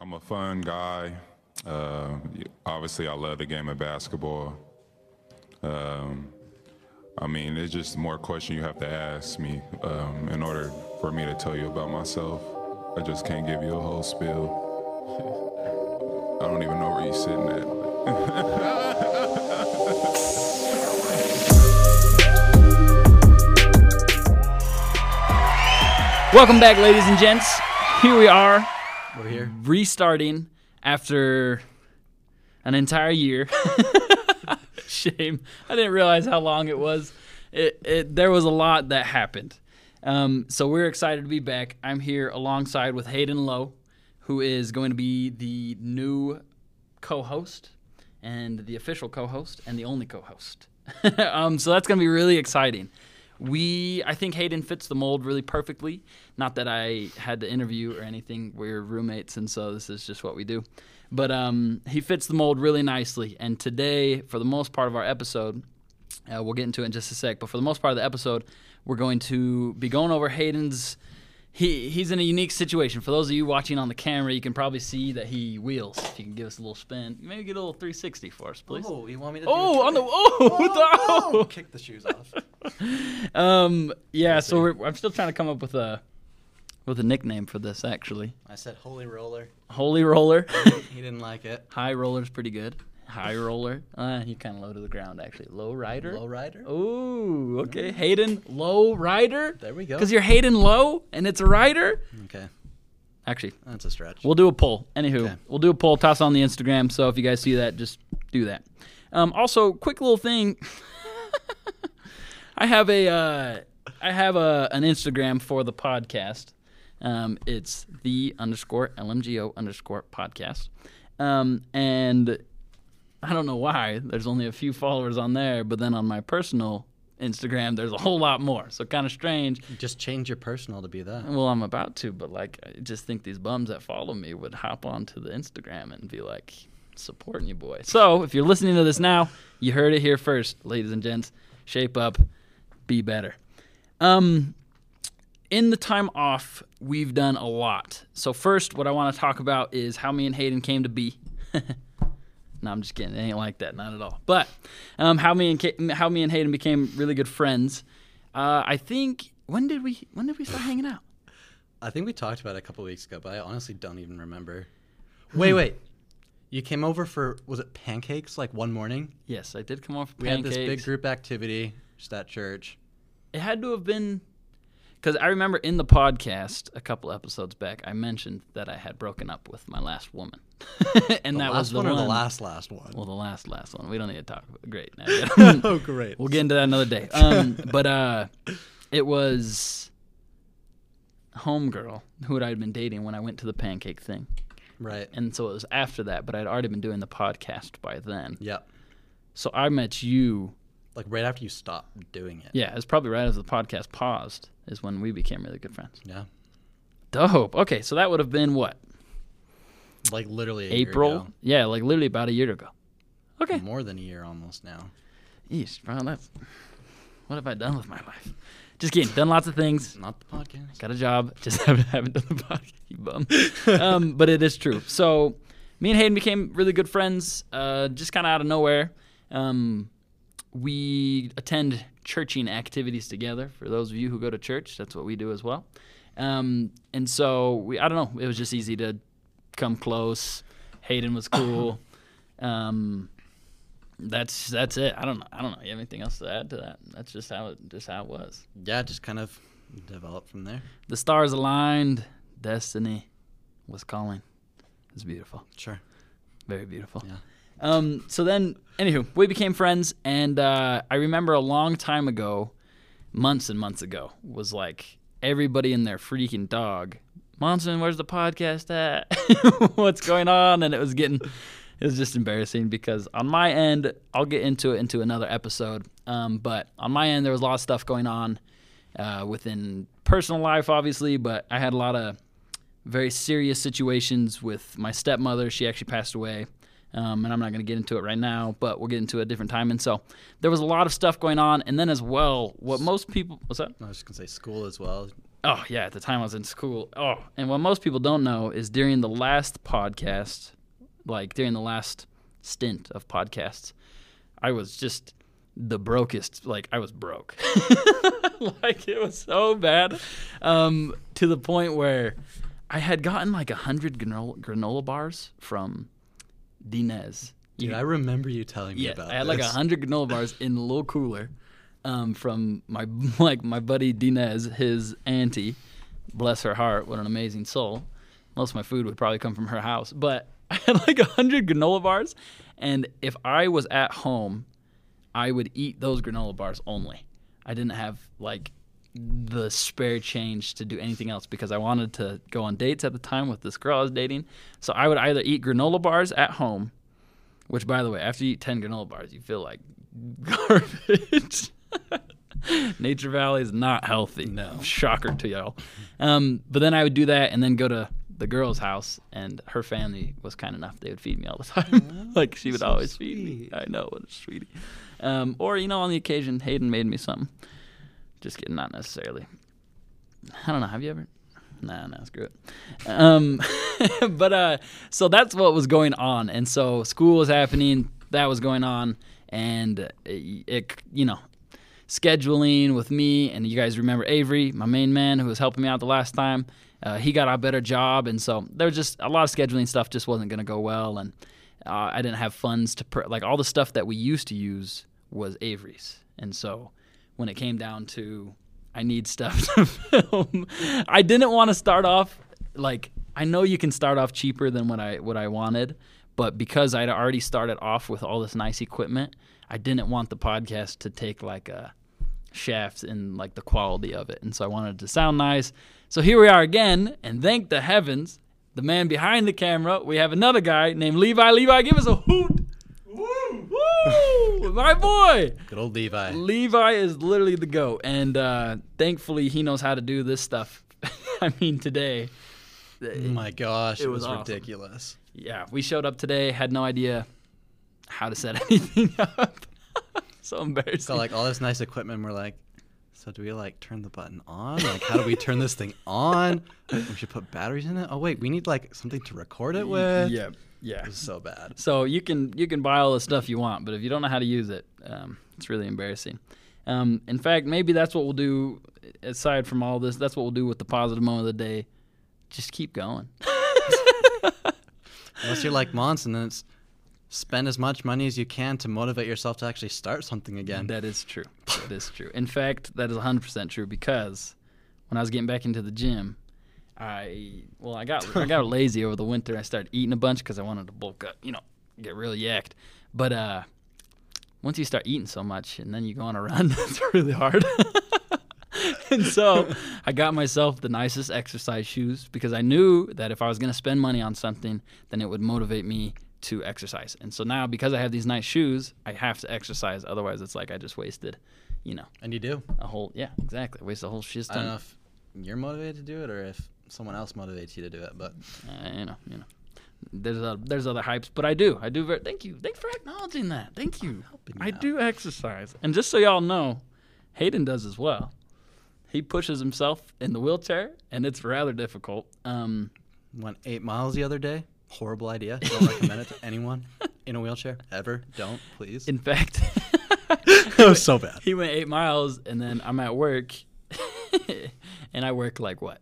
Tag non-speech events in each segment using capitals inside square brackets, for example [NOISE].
I'm a fun guy. Uh, obviously, I love the game of basketball. Um, I mean, it's just more question you have to ask me um, in order for me to tell you about myself. I just can't give you a whole spiel. [LAUGHS] I don't even know where you're sitting at. [LAUGHS] Welcome back, ladies and gents. Here we are, We're here. restarting after an entire year. [LAUGHS] Shame. I didn't realize how long it was. It, it, there was a lot that happened. Um, so we're excited to be back. I'm here alongside with Hayden Lowe, who is going to be the new co-host and the official co-host and the only co-host. [LAUGHS] um, so that's going to be really exciting. We, I think Hayden fits the mold really perfectly. Not that I had to interview or anything. We're roommates, and so this is just what we do. But um, he fits the mold really nicely. And today, for the most part of our episode, uh, we'll get into it in just a sec. But for the most part of the episode, we're going to be going over Hayden's. He he's in a unique situation. For those of you watching on the camera, you can probably see that he wheels. If you can give us a little spin, maybe get a little 360 for us, please. Oh, you want me to? Oh, on the it? oh, [LAUGHS] Oh, kick the shoes off. [LAUGHS] Um, yeah. So I'm still trying to come up with a with a nickname for this. Actually, I said holy roller. Holy Roller, [LAUGHS] He didn't like it. High Roller's pretty good. High Roller, uh, he kind of low to the ground actually. Low Rider. Low rider. Ooh, okay. Hayden Low Rider. There we go. Because you're Hayden Low and it's a rider. Okay, Actually, that's a stretch. we'll do a poll. Anywho, Okay. we'll do a poll. Toss on the Instagram. So if you guys see that, just do that. Um, also, quick little thing. [LAUGHS] I have a uh, I have a an Instagram for the podcast. Um, it's the underscore LMGO underscore podcast. Um, and I don't know why there's only a few followers on there, but then on my personal Instagram there's a whole lot more. So kind of strange. Just change your personal to be that. Well, I'm about to, but like, I just think these bums that follow me would hop onto the Instagram and be like, supporting you, boy. So if you're listening to this now, you heard it here first, ladies and gents. Shape up, be better. Um, in the time off, we've done a lot. So first, what I want to talk about is how me and Hayden came to be. [LAUGHS] no, I'm just kidding. It ain't like that, not at all. But um, how me and Ka- how me and Hayden became really good friends. Uh, I think when did we when did we start hanging out? [SIGHS] I think we talked about it a couple weeks ago, but I honestly don't even remember. Wait, wait. You came over for was it pancakes like one morning? Yes, I did come off We pancakes. had this big group activity just at church. It had to have been because I remember in the podcast a couple episodes back, I mentioned that I had broken up with my last woman, [LAUGHS] and The that was the one, one or the last last one. Well, the last last one. We don't need to talk about. Great. [LAUGHS] Now, [LAUGHS] oh, great. we'll get into that another day. Um, but uh, it was homegirl who I had been dating when I went to the pancake thing, Right. and so it was after that. But I'd already been doing the podcast by then. Yep. So I met you. Like right after you stopped doing it. Yeah, it was probably right as the podcast paused. Is when we became really good friends. Yeah. Dope. Okay, so that would have been what Like literally a year April? ago. Yeah, like literally about a year ago. Okay. More than a year almost now. Yeesh, bro, that's what have I done with my life? Just kidding. Done lots of things. Not the podcast. Got a job. Just [LAUGHS] haven't, haven't done the podcast. You bum. um, but it is true. So me and Hayden became really good friends, uh, just kind of out of nowhere. Um, we attend churching activities together. For those of you who go to church, that's what we do as well. Um, and so we, I don't know, it was just easy to come close. Hayden was cool. [COUGHS] Um, that's that's it. I don't know. I don't know. You have anything else to add to that? That's just how it just how it was. Yeah, just kind of developed from there. The stars aligned. Destiny was calling. It's beautiful. Sure. Very beautiful. Yeah. Um, so then, anywho, we became friends, and uh, I remember a long time ago, months and months ago, was like everybody and their freaking dog. Monson, where's the podcast at? [LAUGHS] What's going on? And it was getting, it was just embarrassing because on my end, I'll get into it into another episode. Um, but on my end, there was a lot of stuff going on uh, within personal life, obviously, but I had a lot of very serious situations with my stepmother. She actually passed away. Um, and I'm not going to get into it right now, but we'll get into it a different time. And so there was a lot of stuff going on. And then, as well, what most people, what's that? I was just gonna say school as well. Oh yeah, at the time I was in school. Oh, and what most people don't know is during the last podcast, like during the last stint of podcasts, I was just the brokest. Like I was broke. [LAUGHS] like it was so bad, um, to the point where I had gotten like a hundred granola, granola bars from Dinez. Dude, I remember you telling me about. Yeah, about I had like a hundred granola bars in the little cooler um, from my [LAUGHS] like my buddy Dinez, his auntie. Bless her heart, what an amazing soul. Most of my food would probably come from her house, but [LAUGHS] I had like hundred granola bars, and if I was at home, I would eat those granola bars only. I didn't have like the spare change to do anything else because I wanted to go on dates at the time with this girl I was dating. So I would either eat granola bars at home, which by the way, after you eat 10 granola bars, you feel like [LAUGHS] garbage. [LAUGHS] Nature Valley is not healthy. No. Shocker to y'all. Um, but then I would do that and then go to the girl's house, and her family was kind enough. They would feed me all the [LAUGHS] time. like she would so always feed me. I know, what a sweetie. Um, or, you know, on the occasion, Hayden made me something. Just kidding, not necessarily. I don't know. Have you ever? Nah, nah, screw it. Um, [LAUGHS] but uh, so that's what was going on, and so school was happening. That was going on, and it, it you know, scheduling with me and you guys remember Avery, my main man who was helping me out the last time. Uh, he got a better job, and so there was just a lot of scheduling stuff just wasn't going to go well, and uh, I didn't have funds to pr- like all the stuff that we used to use was Avery's, and so when it came down to I need stuff [LAUGHS] to film, I didn't want to start off like I know you can start off cheaper than what I what I wanted, but because I'd already started off with all this nice equipment, I didn't want the podcast to take like a shaft in like the quality of it, and so I wanted it to sound nice. So here we are again, and thank the heavens, the man behind the camera, we have another guy named Levi. Levi, give us a hoot! Woo! Woo! My boy! Good old Levi. Levi is literally the goat, and uh, thankfully he knows how to do this stuff. [LAUGHS] I mean, today, Oh my gosh, It it, was was, awesome. ridiculous. yeah, we showed up today, had no idea how to set [LAUGHS] anything up. [LAUGHS] so embarrassing. So like all this nice equipment. We're like, so do we like turn the button on? Like, how do we turn this thing on? [LAUGHS] We should put batteries in it. Oh wait, we need like something to record it with. yeah, yeah. So bad. So you can you can buy all the stuff you want, but if you don't know how to use it, um, it's really embarrassing. Um, in fact, maybe that's what we'll do. Aside from all this, that's what we'll do with the positive moment of the day. Just keep going. Unless you're like Monson, then it's spend as much money as you can to motivate yourself to actually start something again. That is true. That is true. In fact, that is 100% true because when I was getting back into the gym, I well, I got I got [LAUGHS] lazy over the winter. I started eating a bunch because I wanted to bulk up, you know, get really yacked. But uh, once you start eating so much and then you go on a run, [LAUGHS] it's really hard. [LAUGHS] and so I got myself the nicest exercise shoes because I knew that if I was going to spend money on something, then it would motivate me to exercise. And so now because I have these nice shoes, I have to exercise. Otherwise, it's like I just wasted, you know, and you do. a whole yeah, exactly. waste a whole shit I don't know if you're motivated to do it or if someone else motivates you to do it, but Uh, you know, you know. There's uh, there's other hypes, but I do. I do very thank you. Thanks for acknowledging that. Thank you. I out. do exercise. And just so y'all know, Hayden does as well. He pushes himself in the wheelchair and it's rather difficult. Um went eight miles the other day. Horrible idea. [LAUGHS] Don't recommend it to anyone in a wheelchair ever. Don't please. in fact [LAUGHS] it was so bad. he went 8 miles and then I'm at work [LAUGHS] and I work like what?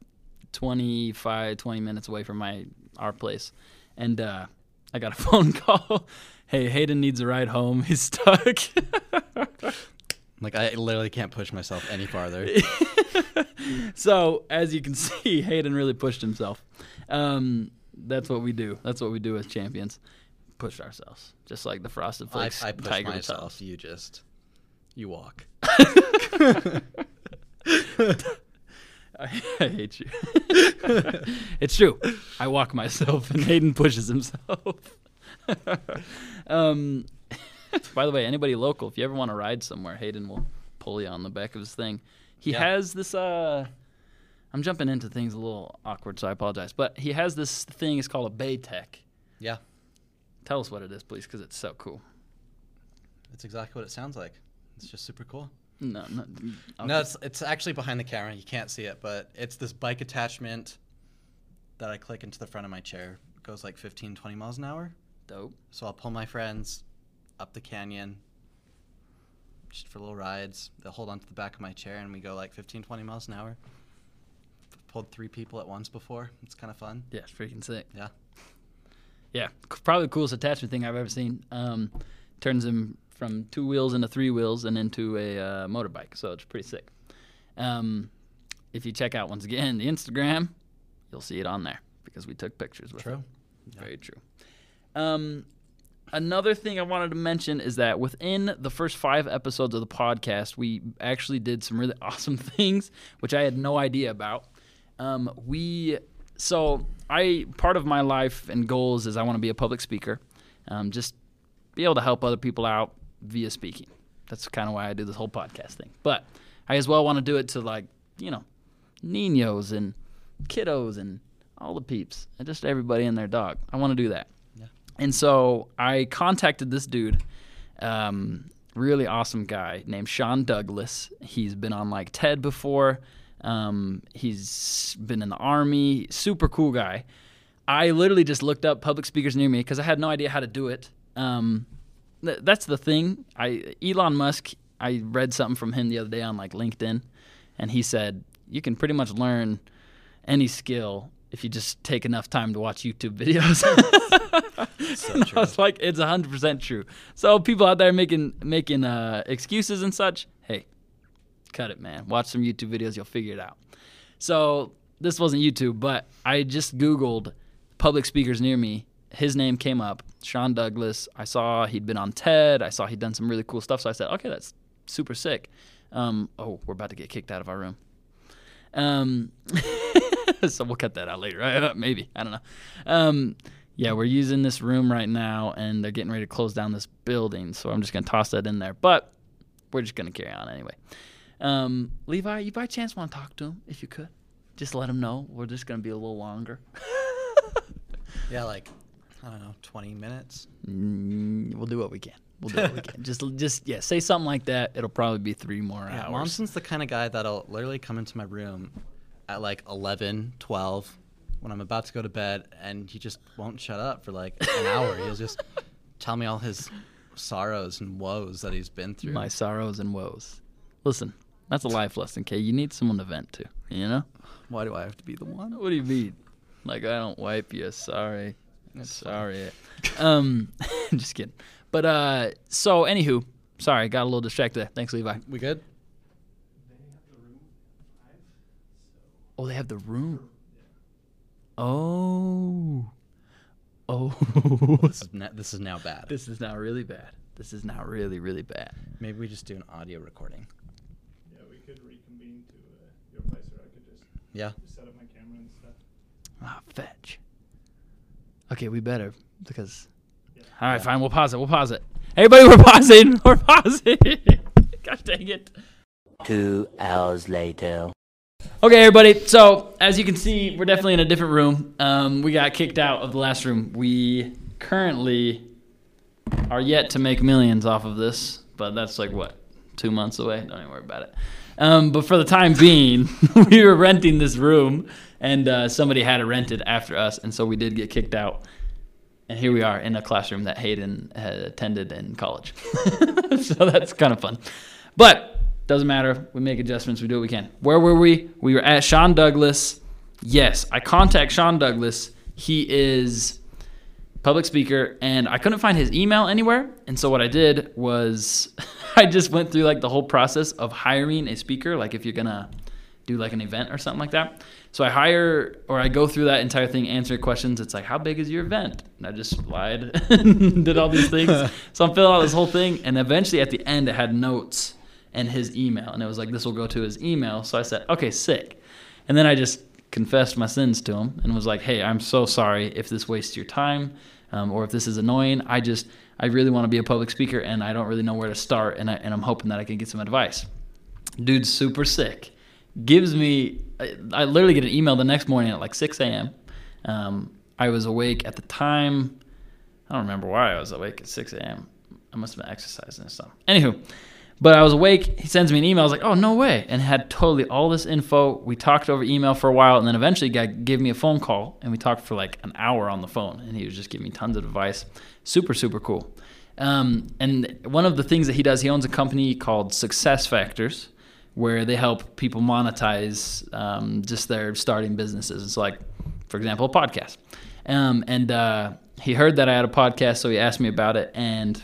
25 20 minutes away from my our place. And uh I got a phone call. Hey, Hayden needs a ride home. He's stuck. Like I literally can't push myself any farther. so as you can see, Hayden really pushed himself. Um, that's what we do. That's what we do as champions. Push ourselves, just like the Frosted I, Flakes I push tiger myself. You just you walk. [LAUGHS] [LAUGHS] I, I hate you. [LAUGHS] it's true. I walk myself, and Hayden pushes himself. um, by the way, anybody local, if you ever want to ride somewhere, Hayden will pull you on the back of his thing. He Yeah. has this. Uh, I'm jumping into things a little awkward, so I apologize. But he has this thing. It's called a Batec. Yeah, Tell us what it is, please, because it's so cool. that's exactly what it sounds like. It's just super cool. No, no. Mm, I'll No, it's it's actually behind the camera. You can't see it, but it's this bike attachment that I click into the front of my chair. It goes like 15, 20 miles an hour. dope. So I'll pull my friends up the canyon just for little rides. They'll hold onto the back of my chair and we go like 15, 20 miles an hour. Pulled three people at once before. It's kind of fun. Yeah, it's freaking sick. Yeah. Yeah, probably the coolest attachment thing I've ever seen. Um, turns them from two wheels into three wheels and into a uh, motorbike, so it's pretty sick. Um, if you check out once again the Instagram, you'll see it on there because we took pictures with True. it. Very true. Um, another thing I wanted to mention is that within the first five episodes of the podcast, we actually did some really [LAUGHS] awesome things, which I had no idea about. Um, we so I part of my life and goals is I want to be a public speaker, um, just be able to help other people out via speaking. That's kind of why I do this whole podcast thing. But I as well want to do it to like you know, ninos and kiddos and all the peeps and just everybody and their dog. I want to do that. Yeah. And so I contacted this dude, um, really awesome guy named Sean Douglas. He's been on like TED before. Um, he's been in the army. Super cool guy. I literally just looked up public speakers near me because I had no idea how to do it. Um, th- that's the thing. I Elon Musk. I read something from him the other day on like LinkedIn, and he said you can pretty much learn any skill if you just take enough time to watch YouTube videos. So [LAUGHS] [LAUGHS] And I was like, it's hundred percent true. So people out there making making uh, excuses and such, hey, cut it, man. Watch some YouTube videos, you'll figure it out. So this wasn't YouTube, but I just Googled public speakers near me. His name came up, Sean Douglas. I saw he'd been on TED. I saw he'd done some really cool stuff. So I said, okay, that's super sick. Um, oh, we're about to get kicked out of our room. Um, [LAUGHS] so we'll cut that out later. Right? Maybe I don't know. Um, yeah, we're using this room right now, and they're getting ready to close down this building. So I'm just gonna toss that in there. But we're just gonna carry on anyway. Um, Levi, you by chance want to talk to him if you could? Just let him know we're just gonna be a little longer. [LAUGHS] Yeah, like I don't know, 20 minutes. Mm, we'll do what we can. We'll do what we can. [LAUGHS] Just, just yeah, say something like that. It'll probably be three more Yeah, hours. Monson's the kind of guy that'll literally come into my room at like 11, 12 when I'm about to go to bed, and he just won't shut up for like an hour. He'll just tell me all his sorrows and woes that he's been through. My sorrows and woes. Listen, that's a life lesson, okay? You need someone to vent to. You know? Why do I have to be the one? What do you mean? Like I don't wipe you. Sorry. sorry. Um, [LAUGHS] just kidding. But uh, so anywho, sorry, got a little distracted. there. Thanks, Levi. We good? Oh, they have the room. Oh. Oh. [LAUGHS] This is, [LAUGHS] this is now bad. this is now really bad. This is now really, really bad. Maybe we just do an audio recording. Yeah, we could reconvene to uh, your place, or I could just, Yeah. just set up my camera and stuff. Ah, fetch. Okay, we better because. Yeah. All right, fine. We'll pause it. We'll pause it. Everybody, we're pausing. [LAUGHS] We're pausing. [LAUGHS] God dang it. Two hours later. Okay, everybody. So as you can see, we're definitely in a different room. Um, we got kicked out of the last room. We currently are yet to make millions off of this, but that's like what two months away. Don't even worry about it. Um, but for the time being, [LAUGHS] we were renting this room, and uh, somebody had it rented after us, and so we did get kicked out. And here we are in a classroom that Hayden had attended in college. [LAUGHS] so that's kind of fun. But doesn't matter. We make adjustments. We do what we can. Where were we? We were at Sean Douglas. Yes, I contact Sean Douglas. He is public speaker, and I couldn't find his email anywhere. And so what I did was [LAUGHS] [LAUGHS] I just went through like the whole process of hiring a speaker. Like if you're gonna do like an event or something like that. So I hire or I go through that entire thing, answer questions. It's like, how big is your event? And I just lied, [LAUGHS] and did all these things. [LAUGHS] so I'm filling out this whole thing, and eventually at the end it had notes and his email, and it was like this will go to his email. So I said, okay, sick. And then I just confessed my sins to him and was like, hey, I'm so sorry if this wastes your time um, or if this is annoying. I just I really want to be a public speaker and I don't really know where to start, and I, and I'm hoping that I can get some advice. Dude's super sick. Gives me, I, I literally get an email the next morning at like 6 a.m. Um, I was awake at the time. I don't remember why I was awake at 6 a.m. I must have been exercising or something. Anywho, But I was awake. He sends me an email. I was like, oh, no way. And had totally all this info. We talked over email for a while. And then eventually, guy gave me a phone call. And we talked for like an hour on the phone. And he was just giving me tons of advice. Super, super cool. Um, and one of the things that he does, he owns a company called Success Factors, where they help people monetize um, just their starting businesses. It's like, for example, a podcast. Um, and uh, he heard that I had a podcast, so he asked me about it and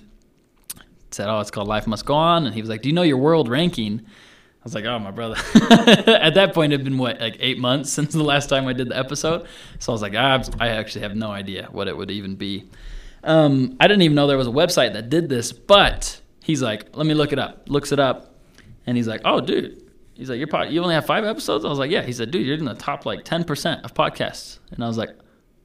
said, "Oh, it's called Life Must Go On." And he was like, "Do you know your world ranking?" I was like, "Oh, my brother." [LAUGHS] At that point, it had been what, like eight months [LAUGHS] since the last time I did the episode. So I was like, ah, "I actually have no idea what it would even be." Um, I didn't even know there was a website that did this, but he's like, "Let me look it up." Looks it up, and he's like, "Oh, dude." He's like, "You're pod- you only have five episodes." I was like, "Yeah." He said, "Dude, you're in the top like ten percent of podcasts," and I was like,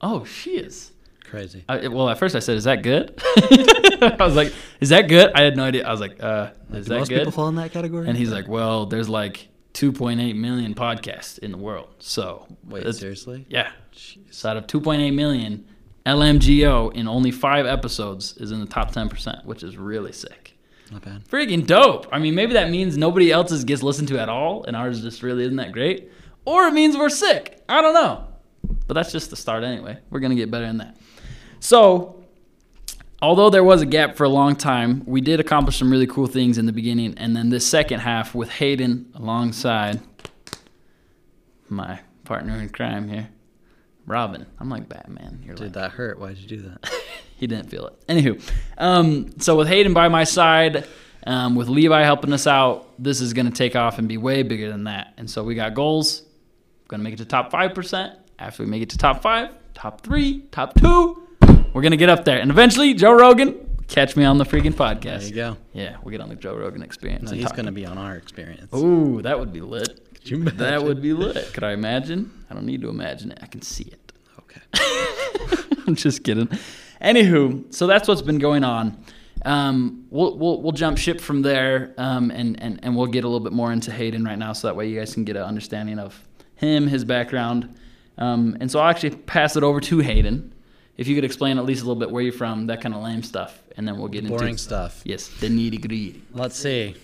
"Oh, she is." Crazy. I, well, at first I said, "Is that good?" [LAUGHS] I was like, "Is that good?" I had no idea. I was like, uh, "Is Do that most good?" people fall in that category? And he's like, "Well, there's like 2.8 million podcasts in the world, so Wait, seriously? yeah." So out of 2.8 million, LMGO in only five episodes is in the top 10%, which is really sick. Not bad. Freaking dope. I mean, maybe that means nobody else's gets listened to at all, and ours just really isn't that great, or it means we're sick. I don't know. But that's just the start anyway. We're gonna get better than that. So, although there was a gap for a long time, we did accomplish some really cool things in the beginning, and then this second half with Hayden alongside my partner in crime here, Robin. I'm like Batman. You're like Did that hurt? Why'd you do that? [LAUGHS] he didn't feel it. Anywho, um, so with Hayden by my side, um, with Levi helping us out, this is going to take off and be way bigger than that. And so we got goals. Going to make it to top 5%. After we make it to top 5, top 3, top 2, we're going to get up there. And eventually, Joe Rogan, catch me on the freaking podcast. There you go. Yeah, we'll get on the Joe Rogan experience. No, he's going to be on our experience. Ooh, that would be lit. Could you imagine? That would be lit. Could I imagine? I don't need to imagine it. I can see it. Okay. [LAUGHS] I'm just kidding. Anywho, so that's what's been going on. Um, we'll, we'll we'll jump ship from there, um, and, and and we'll get a little bit more into Hayden right now, so that way you guys can get an understanding of him, his background, um, and so I'll actually pass it over to Hayden. If you could explain at least a little bit where you're from, that kind of lame stuff, and then we'll get into Boring stuff. Yes, the nitty gritty. Let's see.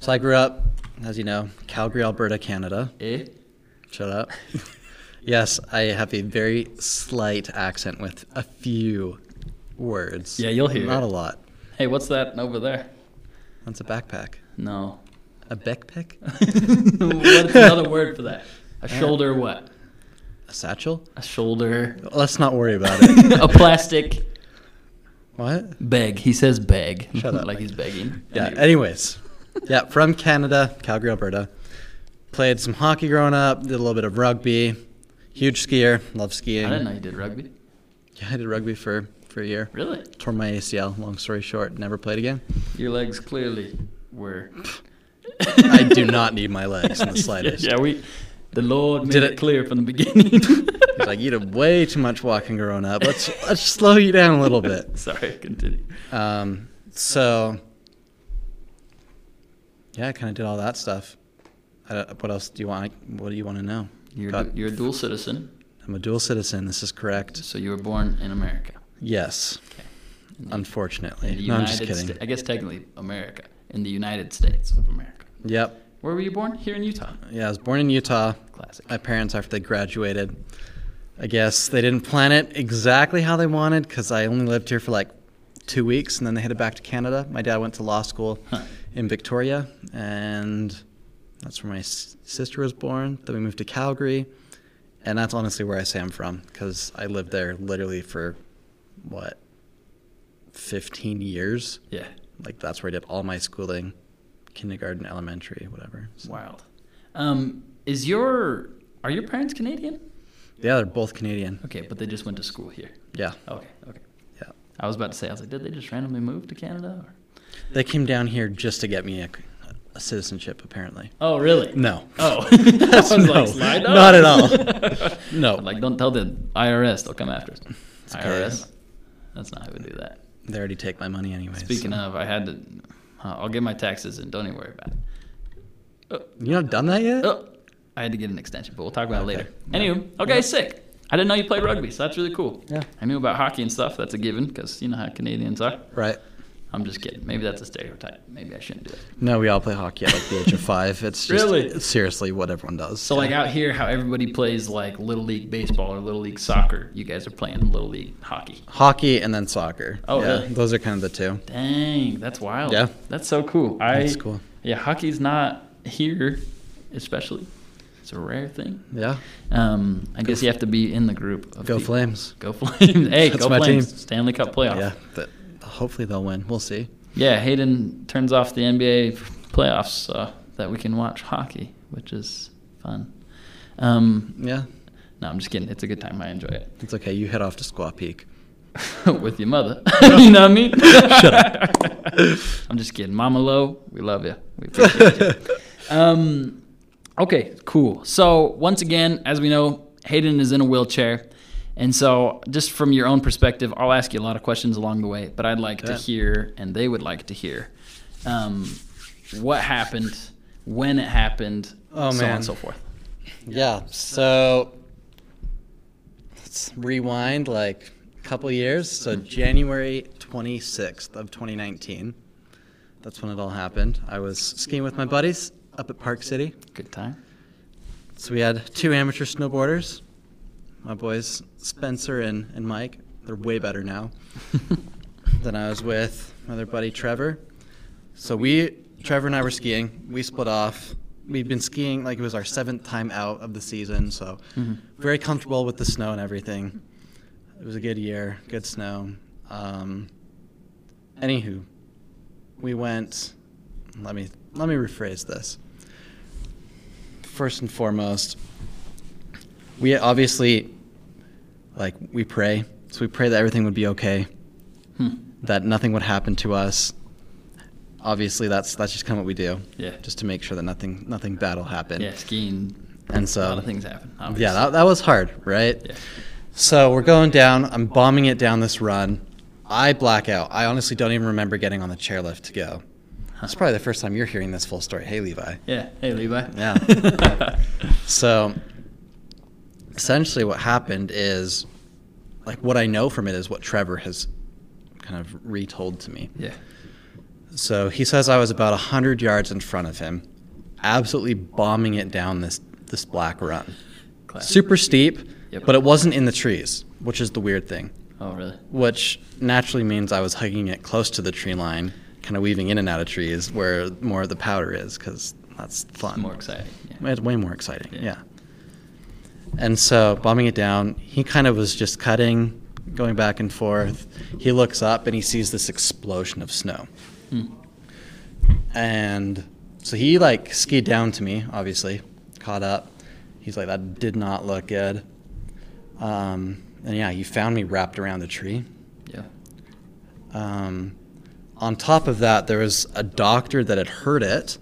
So I grew up, as you know, Calgary, Alberta, Canada. Eh? Shut up. [LAUGHS] yes, I have a very slight accent with a few words. Yeah, you'll hear Not it. a lot. Hey, what's that over there? That's a backpack. No. A backpack? [LAUGHS] What's another word for that? A [LAUGHS] shoulder what? A satchel? A shoulder. Let's not worry about it. [LAUGHS] a plastic what? beg. He says beg. Shut up. [LAUGHS] like he's begging. Yeah. Anyway. Anyways, yeah, from Canada, Calgary, Alberta. Played some hockey growing up. Did a little bit of rugby. Huge skier. Love skiing. I didn't know you did rugby. Yeah, I did rugby for for a year. Really? Tore my ACL. Long story short, never played again. Your legs clearly were. [LAUGHS] I do not need my legs in the slightest. Yeah, we. The Lord made Did it, it- clear from the beginning. [LAUGHS] [LAUGHS] He's like, you did way too much walking growing up. Let's let's slow you down a little bit. [LAUGHS] Sorry, continue. Um, so yeah, I kind of did all that stuff. What else do you want? What do you want to know? You're, Got- you're a dual citizen, I'm a dual citizen. This is correct. so you were born in America. Yes, In unfortunately. No, I'm just kidding. Sta- I guess technically America, in the United States of America. Yep. Where were you born? Here in Utah. Yeah, I was born in Utah. Classic. My parents, after they graduated, I guess they didn't plan it exactly how they wanted because I only lived here for like two weeks and then they headed back to Canada. My dad went to law school Huh. in Victoria and that's where my s- sister was born. Then we moved to Calgary. And that's honestly where I say I'm from because I lived there literally for what, 15 years? Yeah. Like that's where I did all my schooling kindergarten, elementary, whatever. So- Wild. Um, is your are your parents Canadian? yeah, they're both Canadian. Okay, but they just went to school here. Yeah. Okay, okay. Yeah. I was about to say, I was like, did they just randomly move to Canada? Or? They came down here just to get me a, a citizenship, apparently. Oh, really? No. Oh, [LAUGHS] [LAUGHS] was No, like, not at all. [LAUGHS] No. like, don't tell the IRS; they'll come after us. okay. IRS. That's not how we do that. They already take my money anyway. Speaking of, I had to. Uh, I'll get my taxes in. Don't even worry about it. You not done that yet? Oh, I had to get an extension, but we'll talk about it Okay. later. Anywho, okay, sick. I didn't know you played rugby, so that's really cool. Yeah. I knew about hockey and stuff. That's a given because you know how Canadians are. Right. I'm just kidding. Maybe that's a stereotype. Maybe I shouldn't do it. No, we all play hockey at like the age of five. [LAUGHS] It's just Really? seriously what everyone does. So like out here, how everybody plays like little league baseball or little league soccer, you guys are playing little league hockey. hockey and then soccer. Oh, yeah, really? Those are kind of the two. Dang, that's wild. Yeah. that's so cool. I, That's cool. Yeah, hockey's not here, especially. It's a rare thing. Yeah. Um, I guess you have to be in the group. Of Go people. Flames. Go Flames! [LAUGHS] Hey, That's go Flames! team. Stanley Cup playoff. Yeah. But hopefully they'll win. We'll see. Yeah, Hayden turns off the NBA playoffs so that we can watch hockey, which is fun. Um, Yeah. no, I'm just kidding. It's a good time. I enjoy it. It's okay. You head off to Squaw Peak. [LAUGHS] With your mother. [LAUGHS] you know what I mean? [LAUGHS] Shut up. I'm just kidding. Mama Lo, we love you. We appreciate you. Um, okay, cool. So, once again, as we know, Hayden is in a wheelchair. And so, just from your own perspective, I'll ask you a lot of questions along the way, but I'd like to hear, and they would like to hear, um, what happened, when it happened, Oh, so on and so forth. Yeah. So let's rewind like a couple years. So January 26th of 2019. That's when it all happened. I was skiing with my buddies up at Park City. Good time. So we had two amateur snowboarders. My boys Spencer and, and Mike. They're way better now. [LAUGHS] then I was with my other buddy Trevor. So we Trevor and I were skiing. We split off. We'd been skiing like it was our seventh time out of the season, so very comfortable with the snow and everything. It was a good year, good snow. Um, anywho, we went. Let me let me rephrase this. First and foremost, we obviously like we pray, so we pray that everything would be okay, Hmm. that nothing would happen to us. Obviously, that's that's just kind of what we do. Yeah. Just to make sure that nothing nothing bad will happen. Yeah, skiing, And a so lot of things happen. obviously. yeah, that, that was hard, right? Yeah. So we're going down. I'm bombing it down this run. I black out. I honestly don't even remember getting on the chairlift to go. That's probably the first time you're hearing this full story. Hey, Levi. Yeah. Hey, Levi. Yeah. [LAUGHS] So essentially, what happened is like what I know from it is what Trevor has kind of retold to me. yeah. So he says I was about 100 yards in front of him, absolutely bombing it down this, this black run. Super steep, Yep. but it wasn't in the trees, which is the weird thing. Oh, really? Which naturally means I was hugging it close to the tree line, kind of weaving in and out of trees where more of the powder is, because that's fun. More exciting. Yeah. It's way more exciting, Yeah. yeah. And so, bombing it down, he kind of was just cutting, going back and forth. He looks up and he sees this explosion of snow. And so he like skied down to me, obviously, caught up. He's like, that did not look good. Um, and yeah, he found me wrapped around the tree. Yeah. Um, on top of that, there was a doctor that had heard it.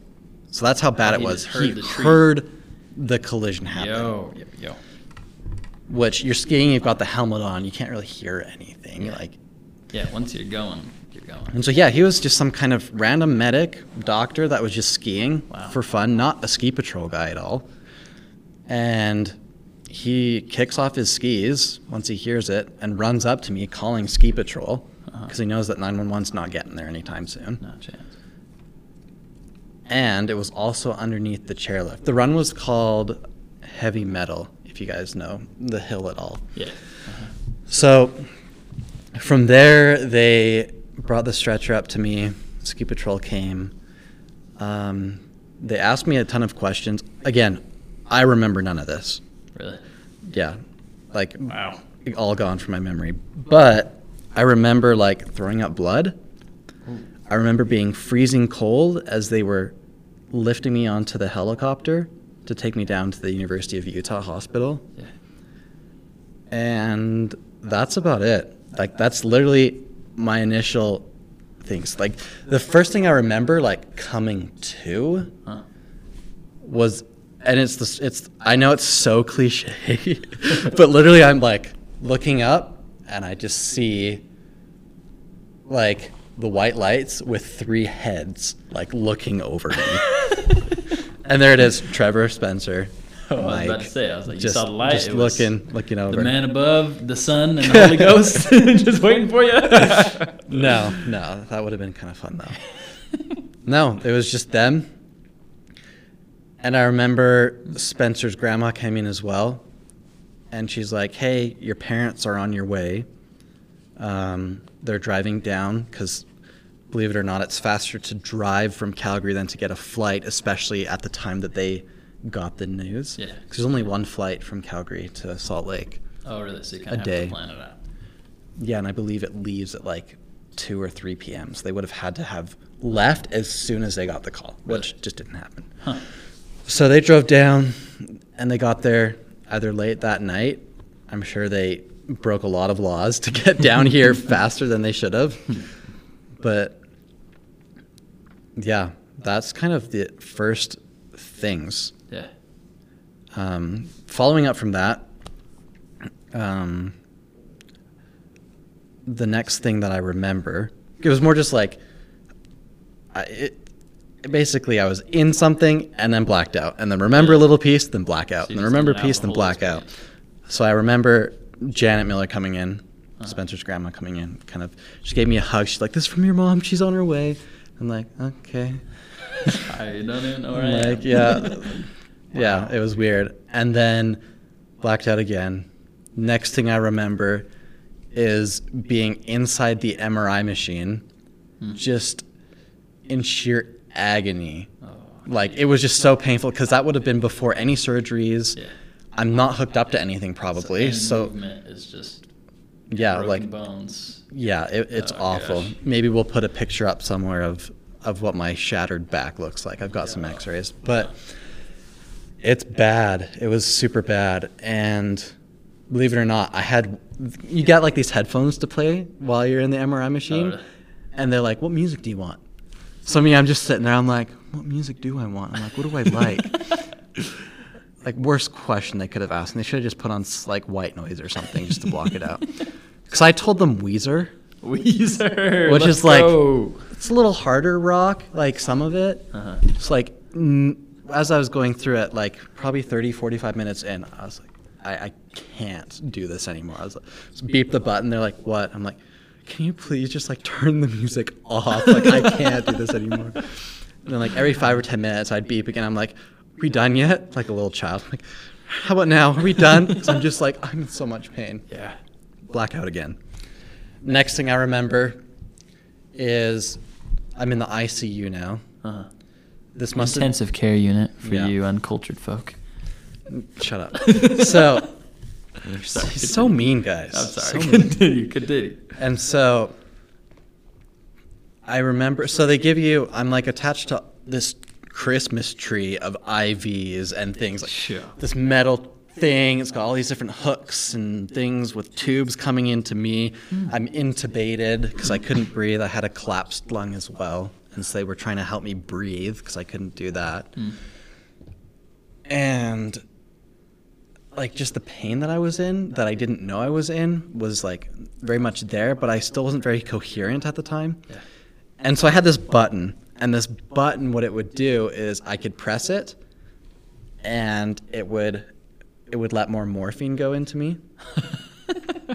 So that's how bad it was. he heard the collision happen. Yo. Yo. Yo. Which you're skiing, you've got the helmet on, you can't really hear anything. Yeah. Like, Yeah. Once you're going, you're going. and so yeah, he was just some kind of random medic doctor that was just skiing Wow. for fun, not a ski patrol guy at all. And he kicks off his skis once he hears it and runs up to me calling ski patrol because Uh-huh. he knows that 911's not getting there anytime soon. No chance. And it was also underneath the chairlift. The run was called Heavy Metal, if you guys know the hill at all. Yeah. So from there, they brought the stretcher up to me. Ski patrol came. Um, they asked me a ton of questions. Again, I remember none of this. Really? Yeah, like Wow. all gone from my memory. But I remember like throwing up blood. I remember being freezing cold as they were lifting me onto the helicopter to take me down to the University of Utah hospital. Yeah. And that's about it. Like that's literally my initial things. Like the first thing I remember like coming to Huh. was and it's the it's I know it's so [LAUGHS] cliche, but literally I'm like looking up and I just see like the white lights with three heads like looking over me. [LAUGHS] and there it is, Trevor Spencer. Oh, I was about to say, I was like, you saw the light. just it was looking, looking over. The man above, the sun, and the [LAUGHS] Holy Ghost, [LAUGHS] just waiting for you. No, no, that would have been kind of fun though. no, it was just them. And I remember Spencer's grandma came in as well, and she's like, "Hey, your parents are on your way. Um, they're driving down because, believe it or not, it's faster to drive from Calgary than to get a flight, especially at the time that they got the news. Yeah. Because there's only one flight from Calgary to Salt Lake. oh, really? So you kind A of have day. to plan it out. Yeah, and I believe it leaves at like two or three p.m. So they would have had to have left as soon as they got the call, which just didn't happen. Huh. So they drove down, and they got there either late that night. I'm sure they broke a lot of laws to get down here [LAUGHS] faster than they should have. But yeah, that's kind of the first things. Yeah. Um, following up from that, um, the next thing that I remember, it was more just like, I, it, basically I was in something and then blacked out, and then remember a little piece, then blackout, So and then remember in and out piece, then blackout. So I remember Janet Miller coming in, Uh-huh. Spencer's grandma coming in, kind of, she gave me a hug. She's like, "This is from your mom. She's on her way." I'm like, "Okay." [LAUGHS] I don't even know where I I'm am. like, yeah, [LAUGHS] yeah, it was weird. And then blacked out again. Next thing I remember is being inside the MRI machine, Hmm. just in sheer agony. Oh, Like it was just so painful because that would have been before any surgeries. yeah. I'm not hooked up to anything probably, so movement is just yeah, broken like bones. yeah, it, it's Oh, awful. gosh. Maybe we'll put a picture up somewhere of of what my shattered back looks like. I've got some X-rays, but it's bad. It was super bad, and believe it or not, I had you got like these headphones to play while you're in the MRI machine, really? and they're like, "What music do you want?" So me, I'm just sitting there. I'm like, "What music do I want?" I'm like, "What do I like?" [LAUGHS] like worst question they could have asked, and they should have just put on like white noise or something just to block it out. [LAUGHS] Because I told them Weezer. Weezer, [LAUGHS] Which is like- go. It's a little harder rock, like some of it. Uh-huh. It's like mm, as I was going through it, like probably 30, 45 minutes in, I was like, I, I can't do this anymore. I was like, beep the button. They're like, what? I'm like, can you please just like turn the music off? Like I can't do this anymore. [LAUGHS] And then like every five or ten minutes, I'd beep again. I'm like, we done yet? Like a little child. I'm like, how about now? Are we done? [LAUGHS] Because I'm just like, I'm in so much pain Yeah. blackout again. Next thing I remember is I'm in the ICU now. Uh-huh. This must Intensive care unit for Yeah. you uncultured folk. shut up. [LAUGHS] so Sorry. he's so mean, guys. I'm sorry. So [LAUGHS] continue. Continue. And so I remember. So they give you. I'm like attached to this Christmas tree of IVs and things like Sure. this metal thing. It's got all these different hooks and things with tubes coming into me. I'm intubated because I couldn't breathe. I had a collapsed lung as well, and so they were trying to help me breathe because I couldn't do that. And like just the pain that I was in that I didn't know I was in was like very much there, but I still wasn't very coherent at the time. Yeah. And so I had this button, and this button, what it would do is I could press it, and it would it would let more morphine go into me. [LAUGHS]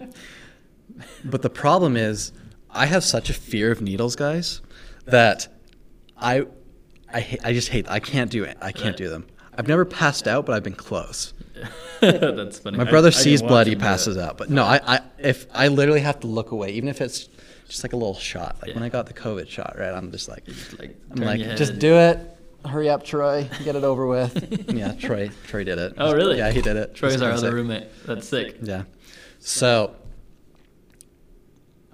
but the problem is, I have such a fear of needles, guys, that I I I just hate I can't do it. I can't do them. I've never passed out, but I've been close. [LAUGHS] That's funny. My brother I sees watch blood, he passes it. out. But no, I, I if I literally have to look away, even if it's just like a little shot. Like when I got the COVID shot, right? I'm just like, Just, like, I'm like, just do it. Hurry up, Troy. Get it over with. [LAUGHS] yeah, Troy. Troy did it. Oh, really? Yeah, he did it. Troy's our other sick. roommate. That's sick. Yeah. So,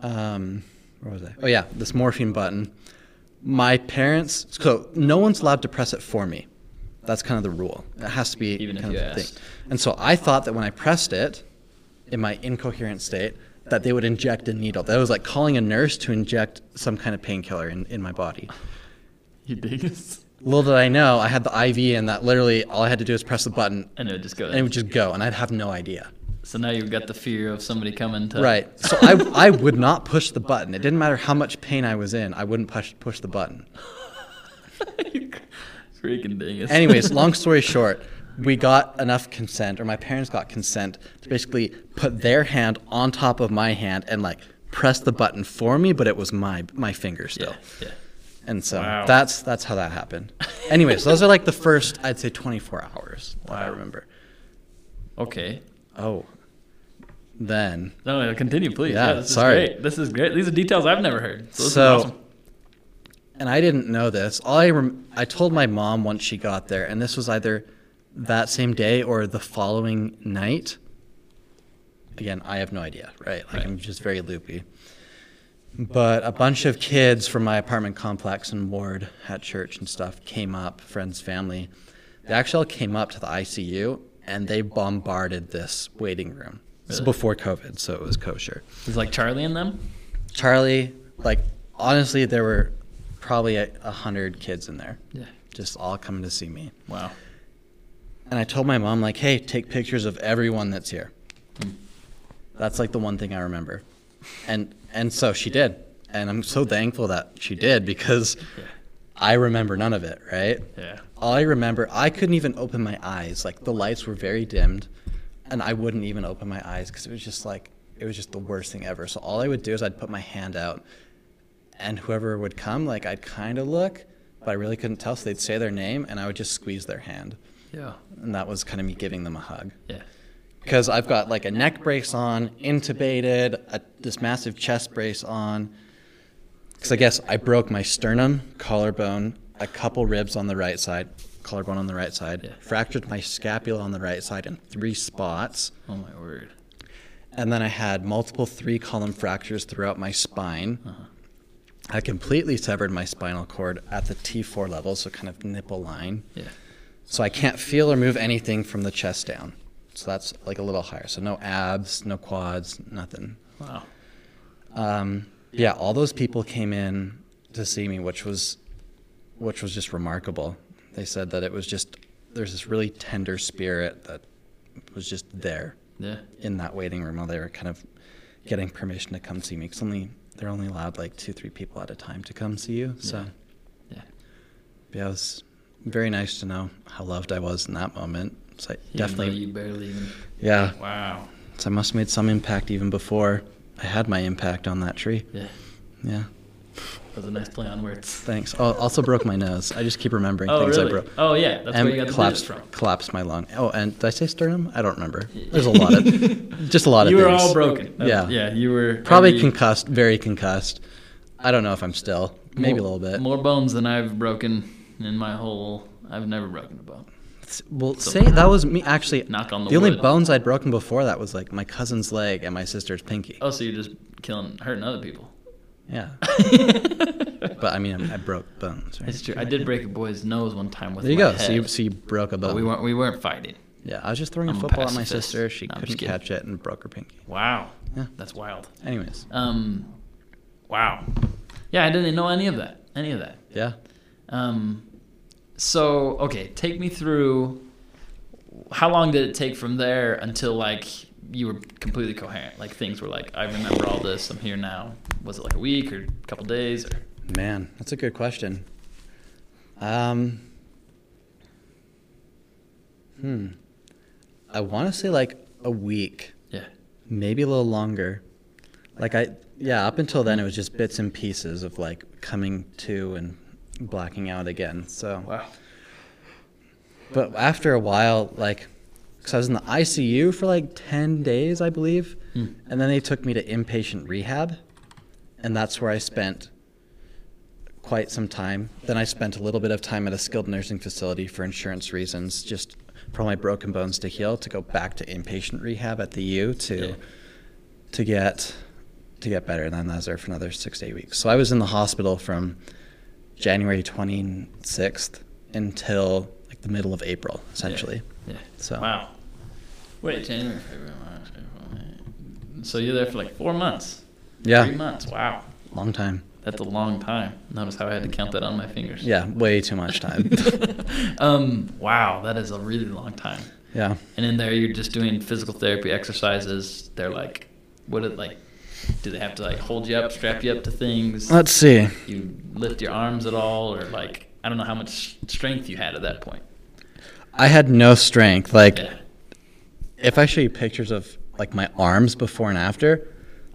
um, where was I? Oh yeah, this morphine button. My parents. So no one's allowed to press it for me. That's kind of the rule. It has to be Even if kind you of the thing. And so I thought that when I pressed it, in my incoherent state, that they would inject a needle. That was like calling a nurse to inject some kind of painkiller in, in my body. You dig us? Little did I know, I had the IV, and that literally all I had to do was press the button, And it would just go. and it would just go, and I'd have no idea. so now you've got the fear of somebody coming to. Right. So I, I would not push the button. It didn't matter how much pain I was in. I wouldn't push push the button. [LAUGHS] Freaking dingus. Anyways, long story short, we got enough consent, or my parents got consent to basically put their hand on top of my hand and like press the button for me, but it was my my finger still. Yeah. And so Wow. that's that's how that happened. Anyways, those are like the first I'd say 24 hours that I remember. Okay. Oh, then No, no, continue, please. Yeah, this sorry. is great. This is great. These are details I've never heard. So, this So- is awesome. and I didn't know this. All I rem- I told my mom once she got there, and this was either that same day or the following night. Again, I have no idea, right? Like Right. I'm just very loopy. But a bunch of kids from my apartment complex and ward at church and stuff came up, friends, family. They actually all came up to the ICU and they bombarded this waiting room. This is before COVID, so it was kosher. It's like Charlie and them. Charlie, like honestly, there were probably a, a hundred kids in there, Yeah. just all coming to see me. Wow. And I told my mom, like, hey, take pictures of everyone that's here. That's like the one thing I remember. And and so she did. And I'm so thankful that she did because I remember none of it, right? Yeah. All I remember, I couldn't even open my eyes. Like the lights were very dimmed, and I wouldn't even open my eyes because it was just like it was just the worst thing ever. So all I would do is I'd put my hand out, and whoever would come, like I'd kind of look, but I really couldn't tell. So they'd say their name, and I would just squeeze their hand, Yeah. and that was kind of me giving them a hug. Yeah. Because I've got like a neck brace on, intubated, a, this massive chest brace on. Because I guess I broke my sternum, collarbone, a couple ribs on the right side, collarbone on the right side, Yeah. fractured my scapula on the right side in three spots. Oh my word. And then I had multiple three column fractures throughout my spine. Uh-huh. I completely severed my spinal cord at the T4 level, so kind of nipple line. Yeah. So I can't feel or move anything from the chest down. So that's like a little higher. So no abs, no quads, nothing. Wow. Um, yeah, all those people came in to see me, which was, which was just remarkable. They said that it was just there's this really tender spirit that was just there Yeah. in that waiting room while they were kind of getting permission to come see me. Because only they're only allowed like two, three people at a time to come see you. So Yeah. yeah, it was very nice to know how loved I was in that moment. So I definitely, You barely even. yeah. Wow. So I must have made some impact even before I had my impact on that tree. Yeah. Yeah. That was a nice play on words. Thanks. Oh, also broke my nose. I just keep remembering Oh things really? I broke. Oh yeah. That's and where you got collapsed, from. collapsed my lung. Oh, and did I say sternum? I don't remember. There's a lot of, [LAUGHS] just a lot of You were things. all broken. That- Yeah. Yeah. You were Probably every- concussed, very concussed. I don't know if I'm still. Maybe a little bit. More bones than I've broken in my whole. I've never broken a bone. Well, say that was me actually. Knock on the The only bones I'd broken before that was like my cousin's leg and my sister's pinky. Oh, so you're just killing, hurting other people. Yeah. [LAUGHS] but I mean, I, broke bones. Right? It's true. I did break a boy's nose one time with There you my go. So you, head, so you broke a bone. but we weren't we weren't fighting. Yeah, I was just throwing I'm a a football at my sister. She No, couldn't catch it and broke her pinky. Wow. Yeah. That's wild. Anyways, Um, wow. Yeah, I didn't know any of that. Any of that. yeah. Um, so okay, take me through. How long did it take from there until like you were completely coherent? Like things were like, I remember all this. I'm here now. Was it like a week or a couple days or? Man, that's a good question. Um, hmm. I want to say like a week, Yeah. maybe a little longer. Like I, yeah, up until then it was just bits and pieces of like coming to and blacking out again. So, Wow. but after a while, like, because I was in the ICU for like 10 days, I believe. Hmm. And then they took me to inpatient rehab. And that's where I spent quite some time. Then I spent a little bit of time at a skilled nursing facility for insurance reasons, just for my broken bones to heal, to go back to inpatient rehab at the U to Yeah. to get to get better. And then I was there for another six to eight weeks. So I was in the hospital from January 26th until like the middle of April, essentially. Yeah. So Wow. Wait, January, February, March, April, May. So you're there for like four months. yeah, Three months. Wow. long time. That's a long time. Notice how I had to count that on my fingers. Yeah, way too much time. [LAUGHS] um, wow, that is a really long time. yeah. And in there, you're just doing physical therapy exercises. They're like, what it like? Do they have to like hold you up, strap you up to things? Let's see. You lift your arms at all, or like I don't know how much strength you had at that point. I had no strength. Like, Yeah. if I show you pictures of like my arms before and after,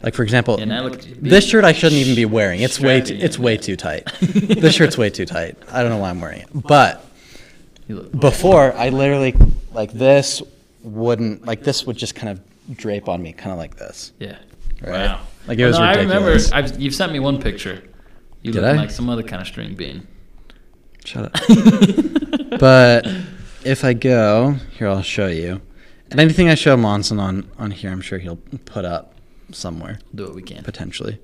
like for example, look this shirt I shouldn't even be wearing. It's way too, it's way too tight. [LAUGHS] this shirt's way too tight. I don't know why I'm wearing it. But before, I literally like this wouldn't like this would just kind of drape on me, kind of like this. Yeah. Right. Wow. Like, it was no, I remember. I've, you've sent me one picture. You Did look I? like some other kind of string bean. Shut up. [LAUGHS] but if I go here, I'll show you. And anything I show Monson on on here, I'm sure he'll put up somewhere Do what we can. potentially.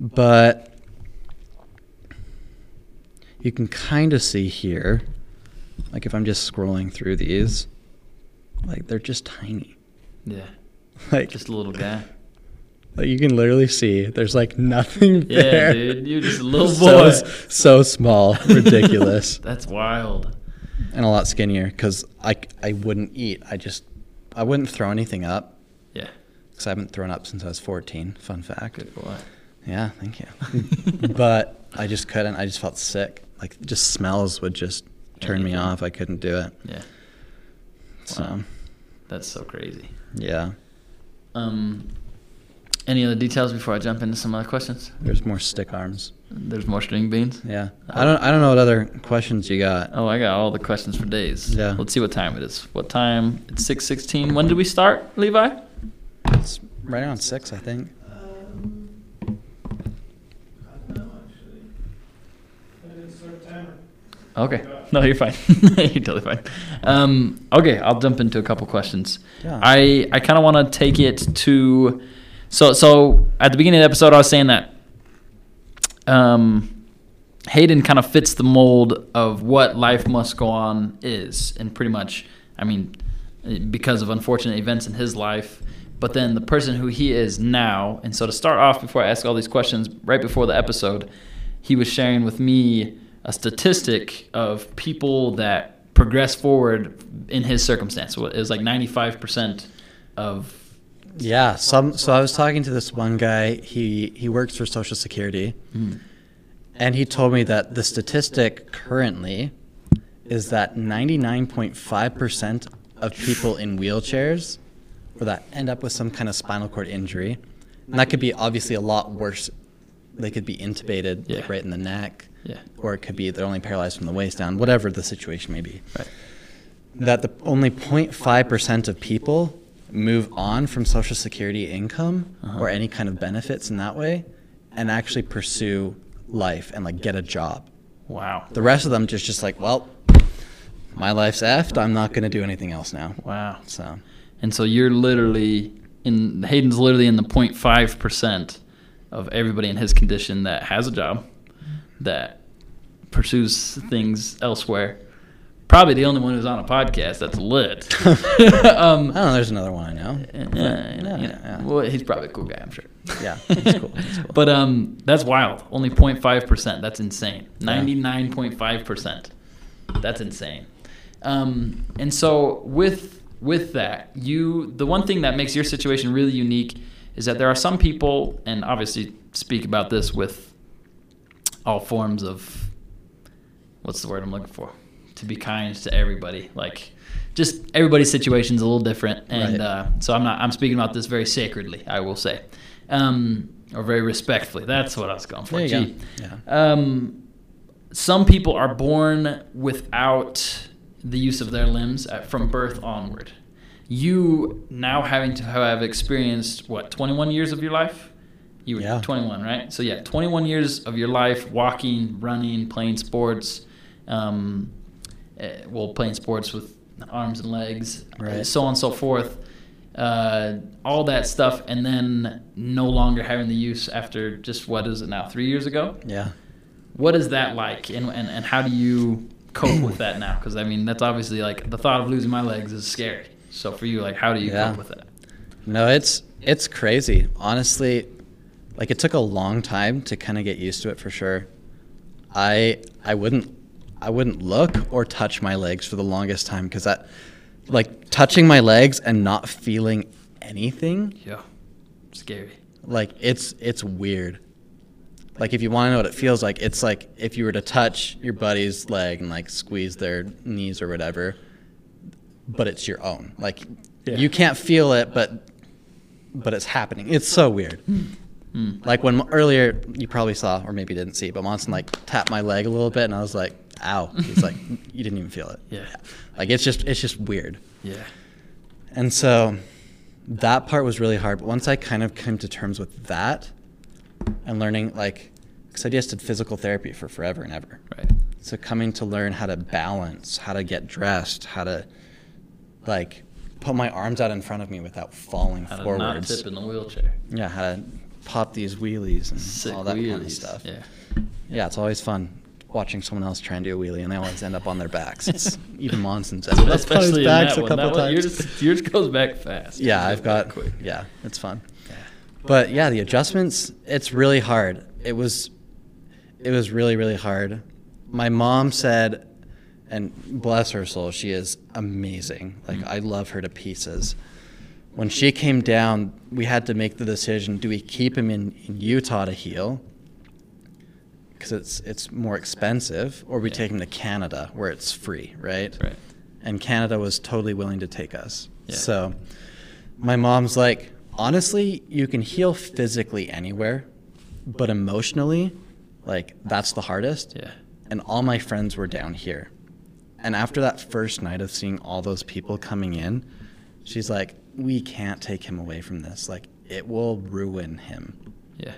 But you can kind of see here, like if I'm just scrolling through these, like they're just tiny. Yeah. [LAUGHS] Like, Just a little guy. like you can literally see there's like nothing Yeah, there. dude. You're just a little [LAUGHS] so, boy. so small, [LAUGHS] ridiculous. That's wild. and a lot skinnier because I, I wouldn't eat. I just I wouldn't throw anything up Yeah. because I haven't thrown up since I was 14. Fun fact. Good boy. Yeah, thank you. but I just couldn't. I just felt sick. Like just smells would just turn me off. I couldn't do it. Yeah. So Wow. That's so crazy. yeah, Um, any other details before I jump into some other questions? there's more stick arms. There's more string beans. Yeah, I don't I don't know what other questions you got. Oh, I got all the questions for days. Yeah. Let's see what time it is. What time? It's six sixteen. When did we start, Levi? It's right around six, I think. Okay. No, you're fine. [LAUGHS] you're totally fine. Um, okay, I'll jump into a couple questions. Yeah. I I kind of want to take it to so so at the beginning of the episode I was saying that um Hayden kind of fits the mold of what life must go on is and pretty much I mean because of unfortunate events in his life but then the person who he is now and so to start off before I ask all these questions right before the episode he was sharing with me a statistic of people that progress forward in his circumstance it was like 95% of Yeah, some. So I was talking to this one guy. He he works for Social Security, hmm. and he told me that the statistic currently is that 99.5 percent of people in wheelchairs, or that end up with some kind of spinal cord injury, and that could be obviously a lot worse. They could be intubated, Yeah. like right in the neck, yeah or it could be they're only paralyzed from the waist down, whatever the situation may be. Right. That the only 0.5% of people move on from Social Security income Uh-huh. or any kind of benefits in that way and actually pursue life and like get a job. wow The rest of them just just like, well, my life's effed. I'm not going to do anything else now. wow So And so you're literally in Hayden's literally in the 0.5 percent of everybody in his condition that has a job, that pursues things elsewhere. Probably the only one who's on a podcast that's lit. [LAUGHS] [LAUGHS] um, I don't know. There's another one I know. yeah, you know, you know. yeah. Well, he's probably a cool guy, I'm sure. Yeah, he's [LAUGHS] cool. He's cool. But um, that's wild. Only 0.5 percent. That's insane. 99.5 percent. That's insane. Um, and so with with that, you the one thing that makes your situation really unique is that there are some people, and obviously speak about this with all forms of what's the word I'm looking for? To be kind to everybody, like just everybody's situation is a little different, and Right. uh, so I'm not I'm speaking about this very sacredly, I will say, um, or very respectfully. That's what I was going for. Gee. go. Yeah. Um, some people are born without the use of their limbs at, from birth onward. You now having to have experienced what 21 years of your life. You were Yeah. 21, right? So yeah, 21 years of your life walking, running, playing sports, um, eh, well, playing sports with arms and legs, Right. so on and so forth. Uh, all that stuff, and then no longer having the use after just what is it now? Three years ago. Yeah. What is that like, and and, and how do you cope with that now? Because I mean, that's obviously like the thought of losing my legs is scary. So for you, like, how do you Yeah. cope with that? No, it's it's crazy. Honestly, like it took a long time to kind of get used to it for sure. I I wouldn't I wouldn't look or touch my legs for the longest time because that like touching my legs and not feeling anything Yeah, scary. like it's it's weird. Like if you want to know what it feels like, it's like if you were to touch your buddy's leg and like squeeze their knees or whatever, but it's your own. Like Yeah. you can't feel it, but but it's happening. It's so weird. [LAUGHS] Mm. Like when earlier you probably saw or maybe didn't see, but Monson like tapped my leg a little bit, and I was like, "Ow!" He's like, [LAUGHS] "You didn't even feel it." Yeah. Like it's just it's just weird. Yeah. And so that part was really hard. But once I kind of came to terms with that and learning, like, because I just did physical therapy for forever and ever. Right. So coming to learn how to balance, how to get dressed, how to, like, put my arms out in front of me without falling How to not tip in the wheelchair. Yeah, how to pop these wheelies and Sick all that kind of stuff. Yeah. Yeah, it's always fun watching someone else try and do a wheelie, and they always end up on their backs. [LAUGHS] It's even Monson's ended up on his Especially backs that a one. couple That one, times. yours, [LAUGHS] yours goes back fast. Yeah, I've got. quick. Yeah, it's fun. Yeah. But yeah, the adjustments. It's really hard. It was, it was really really hard. My mom said, and bless her soul, she is amazing. Like mm. I love her to pieces. When she came down, we had to make the decision: do we keep him in, in Utah to heal? Because it's it's more expensive, or we Yeah. take him to Canada where it's free, right? Right. and Canada was totally willing to take us. Yeah. So my mom's like, honestly, you can heal physically anywhere, but emotionally, like that's the hardest. Yeah. And all my friends were down here. And after that first night of seeing all those people coming in, she's like, we can't take him away from this. Like it will ruin him. Yeah.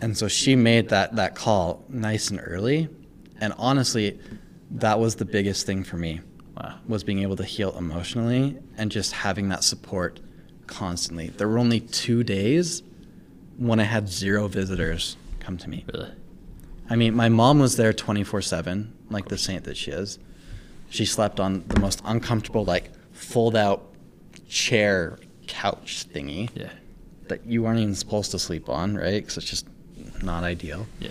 And so she made that that call nice and early. And honestly, that was the biggest thing for me Wow. was being able to heal emotionally and just having that support constantly. There were only two days when I had zero visitors come to me. Really. I mean, my mom was there 24 7, like the saint that she is. She slept on the most uncomfortable, like, fold out chair couch thingy Yeah. that you aren't even supposed to sleep on, right? Because it's just not ideal. Yeah.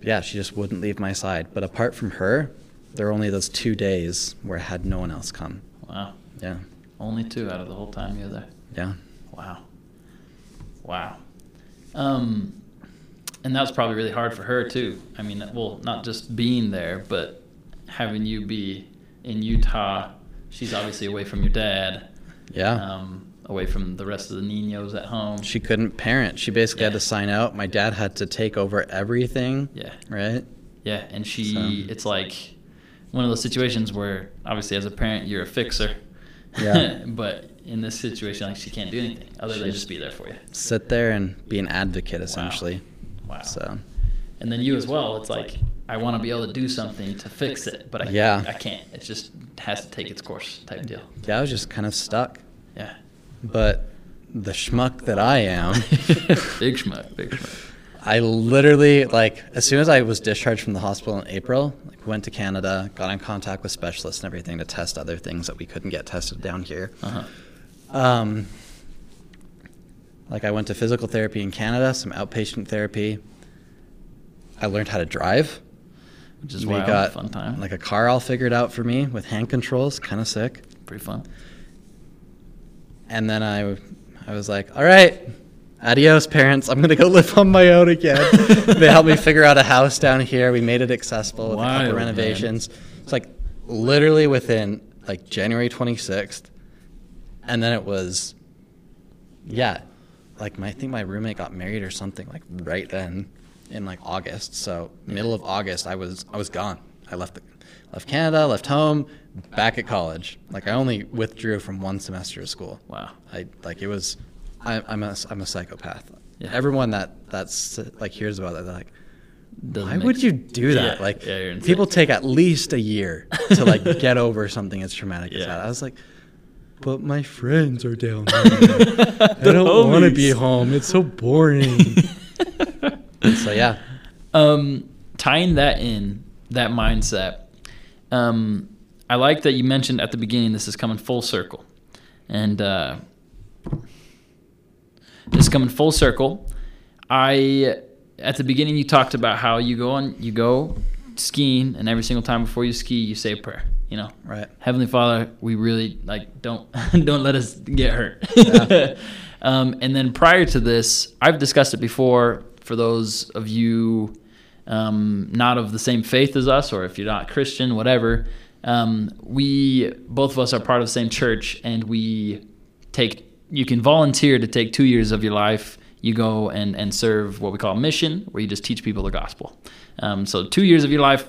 Yeah, she just wouldn't leave my side. But apart from her, there were only those two days where I had no one else come. Wow. Yeah. Only two out of the whole time you were there. Yeah. Wow. Wow. Um, and that was probably really hard for her too. I mean, well, not just being there, but having you be in Utah. She's obviously away from your dad. Yeah. Um, away from the rest of the Ninos at home. she couldn't parent. She basically had to sign out. My dad had to take over everything. Yeah. Right? Yeah, and she, So- it's like one of those situations where obviously as a parent you're a fixer. Yeah. [LAUGHS] but in this situation, like she can't do anything other than just be there for you. Sit there and be an advocate, essentially. Wow. So, And then you as well. It's like I want to be able to do something to fix it, but I, Yeah. I can't. It just has to take its course, type deal. yeah, I was just kind of stuck. Yeah. But the schmuck that I am, [LAUGHS] big schmuck, big schmuck. I literally like as soon as I was discharged from the hospital in April, like went to Canada, got in contact with specialists and everything to test other things that we couldn't get tested down here. Uh-huh. Um, like I went to physical therapy in Canada, some outpatient therapy. I learned how to drive. Which is we wild, got fun time. like a car all figured out for me with hand controls, kind of sick. pretty fun. And then I, I was like, all right, adios, parents. I'm gonna go live on my own again. [LAUGHS] they helped me figure out a house down here. We made it accessible with a couple man. renovations. It's like literally within like January 26th, and then it was, yeah, like my I think my roommate got married or something like right then in like August. So middle of August, I was I was gone. I left the, left Canada, left home, back at college. Like I only withdrew from one semester of school. Wow. I like it was. I, I'm a I'm a psychopath. Yeah. Everyone that that's like hears about that, they're like, Doesn't why would you do that? Yeah, like yeah, people take at least a year to like [LAUGHS] get over something as traumatic as that. I was like, but my friends are down [LAUGHS] there. I don't want to be home. It's so boring. [LAUGHS] so yeah, [LAUGHS] um, tying that in, that mindset, um, I like that you mentioned at the beginning this is coming full circle. And uh, this is coming full circle. I at the beginning you talked about how you go on you go skiing and every single time before you ski you say a prayer, you know. right. Heavenly Father, we really like don't [LAUGHS] don't let us get hurt. Yeah. [LAUGHS] um, and then prior to this, I've discussed it before for those of you um, not of the same faith as us, or if you're not Christian, whatever, um, we both of us are part of the same church, and we take. You can volunteer to take two years of your life. You go and and serve what we call a mission, where you just teach people the gospel. Um, so two years of your life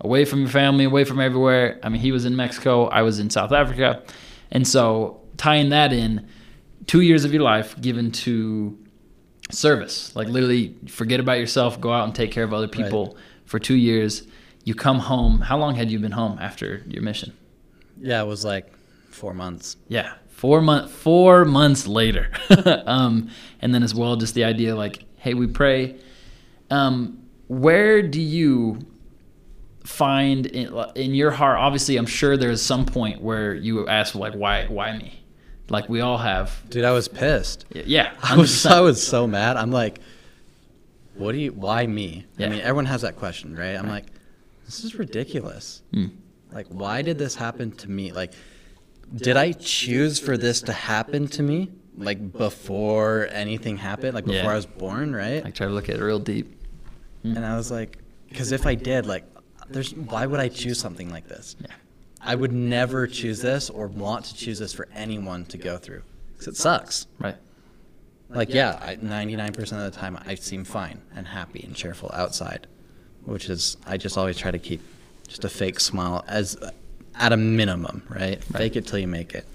away from your family, away from everywhere. I mean, he was in Mexico, I was in South Africa, and so tying that in, two years of your life given to service. Like literally, forget about yourself, go out and take care of other people for two years. You come home. How long had you been home after your mission? Yeah, it was like four months. Yeah, four month four months later, [LAUGHS] um, and then as well, just the idea like, hey, we pray. Um, where do you find in, in your heart? Obviously, I'm sure there's some point where you ask like, why, why me? Like we all have. Dude, I was pissed. Yeah, [LAUGHS] I was 100%. I was so mad. I'm like, what do you? Why me? Yeah. I mean, everyone has that question, right? I'm like, this is ridiculous. Hmm. Like, why did this happen to me? Like, did I choose for this to happen to me? Like before anything happened, like before Yeah. I was born, right? Like try to look at it real deep. And I was like, because if I did, like, there's why would I choose something like this? Yeah. I would never choose this or want to choose this for anyone to go through. Because it sucks. Right. Like, yeah, I, 99% of the time I seem fine and happy and cheerful outside, which is, I just always try to keep just a fake smile as at a minimum, right? Fake it till you make it.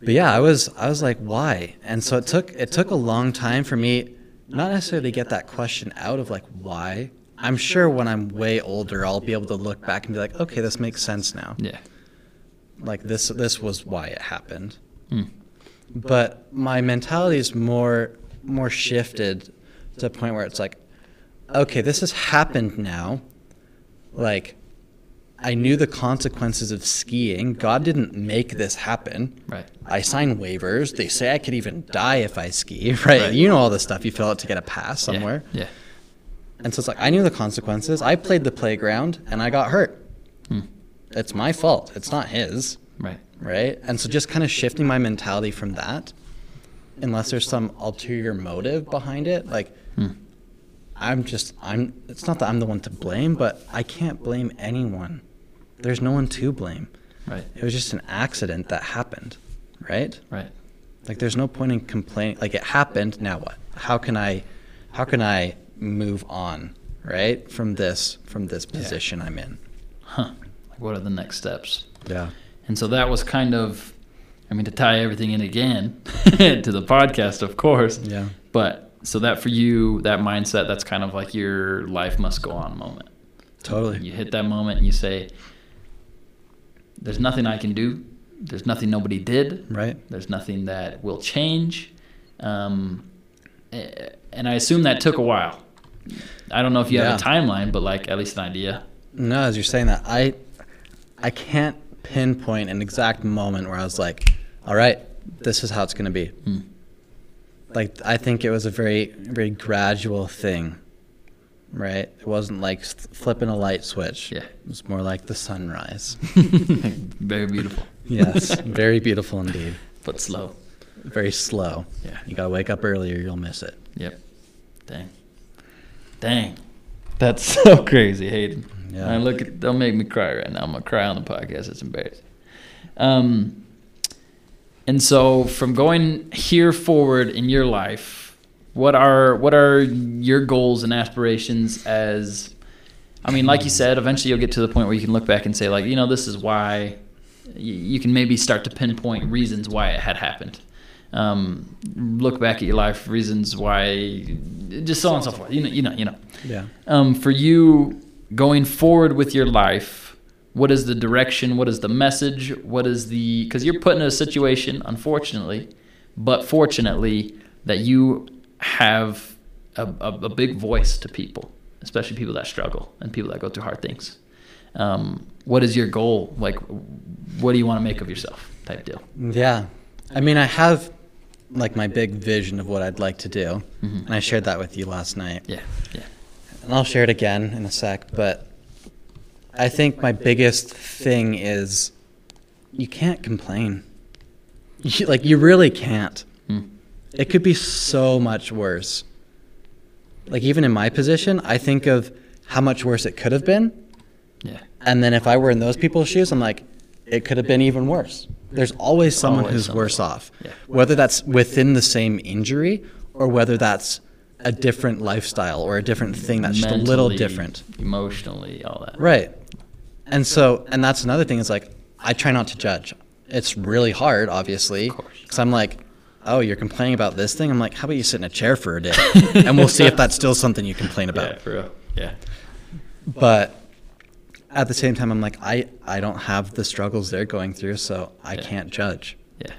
But yeah, I was, I was like, why? And so it took, it took a long time for me, not necessarily to get that question out of like, why? I'm sure when I'm way older, I'll be able to look back and be like, okay, this makes sense now Yeah. like this this was why it happened Hmm. but my mentality is more more shifted to a point where it's like okay this has happened now like i knew the consequences of skiing god didn't make this happen Right. i sign waivers they say i could even die if i ski [LAUGHS] right, Right. you know all the stuff you fill out to get a pass Yeah. somewhere Yeah. And so it's like I knew the consequences. I played the playground and I got hurt. Hmm. It's my fault. It's not his, Right. right? And so just kind of shifting my mentality from that, unless there's some ulterior motive behind it, like Hmm. I'm just I'm. It's not that I'm the one to blame, but I can't blame anyone. There's no one to blame. Right. It was just an accident that happened, right? Right. Like there's no point in complaining. Like it happened. Now what? How can I, how can I move on, right? From this, from this position I'm in. Huh. Like what are the next steps? Yeah. And so that was kind of, I mean, to tie everything in again [LAUGHS] to the podcast, of course. Yeah. But so that for you, that mindset, that's kind of like your life must go on moment. Totally. You hit that moment and you say, there's nothing I can do. There's nothing nobody did. Right. There's nothing that will change. Um, eh, and I assume that took a while. I don't know if you have a timeline, but like at least an idea. No, as you're saying that, I, I can't pinpoint an exact moment where I was like, all right, this is how it's going to be. Hmm. Like I think it was a very, very gradual thing. Right. It wasn't like flipping a light switch. Yeah. It was more like the sunrise. [LAUGHS] Very beautiful, yes. Very beautiful indeed. but slow. Very slow. Yeah. You gotta wake up early or you'll miss it. Yep. Dang. Dang. That's [LAUGHS] so crazy, Hayden. Yeah. I look at, don't make me cry right now. I'm gonna cry on the podcast. It's embarrassing. Um, and so from going here forward in your life, what are what are your goals and aspirations as I mean, like you said, eventually you'll get to the point where you can look back and say, like, you know, this is why you can maybe start to pinpoint reasons why it had happened. Um, look back at your life, reasons why, just so on and so forth. You know, you know, you know. Yeah. Um, for you going forward with your life, what is the direction? What is the message? What is the because you're put in a situation, unfortunately, but fortunately, that you have a, a, a big voice to people, especially people that struggle and people that go through hard things. Um, what is your goal? Like, what do you want to make of yourself? Type deal. Yeah. I mean, I have like my big vision of what I'd like to do, and I shared that with you last night. Yeah, yeah, And I'll share it again in a sec, but I think my biggest thing is you can't complain. You, like, you really can't. Hmm. It could be so much worse. like even in my position, I think of how much worse it could have been, Yeah. and then if I were in those people's shoes, I'm like, it could have been even worse. There's always someone Always who's someone. worse off, Yeah. whether that's within the same injury or whether that's a different lifestyle or a different thing that's just a little different. Emotionally, all that. Right. And so, and that's another thing is like, I try not to judge. It's really hard, obviously, because I'm like, oh, you're complaining about this thing. I'm like, how about you sit in a chair for a day, and we'll see if that's still something you complain about. [LAUGHS] Yeah, for real. Yeah. But at the same time, I'm like, I I don't have the struggles they're going through, so I Yeah. can't judge. Yeah.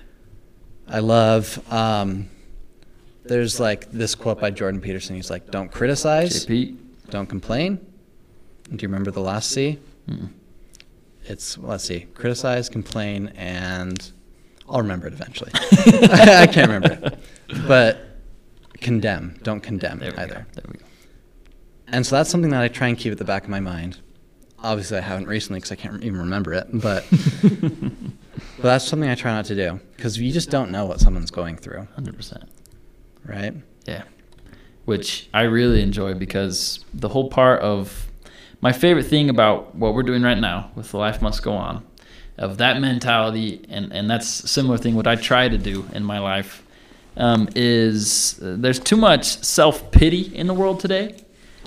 I love. Um, there's like this quote by Jordan Peterson. He's like, "Don't criticize, JP. don't complain." Do you remember the last C? It's let's see, criticize, complain, and I'll remember it eventually. [LAUGHS] [LAUGHS] I can't remember it, but condemn. Don't condemn either. go. There we go. And so that's something that I try and keep at the back of my mind. Obviously, I haven't recently because I can't even remember it, but but [LAUGHS] that's something I try not to do because you just don't know what someone's going through, Hundred percent. right? Yeah. Which I really enjoy because the whole part of my favorite thing about what we're doing right now with the Life Must Go On, of that mentality, and, and that's a similar thing what I try to do in my life, um, is uh, there's too much self pity in the world today.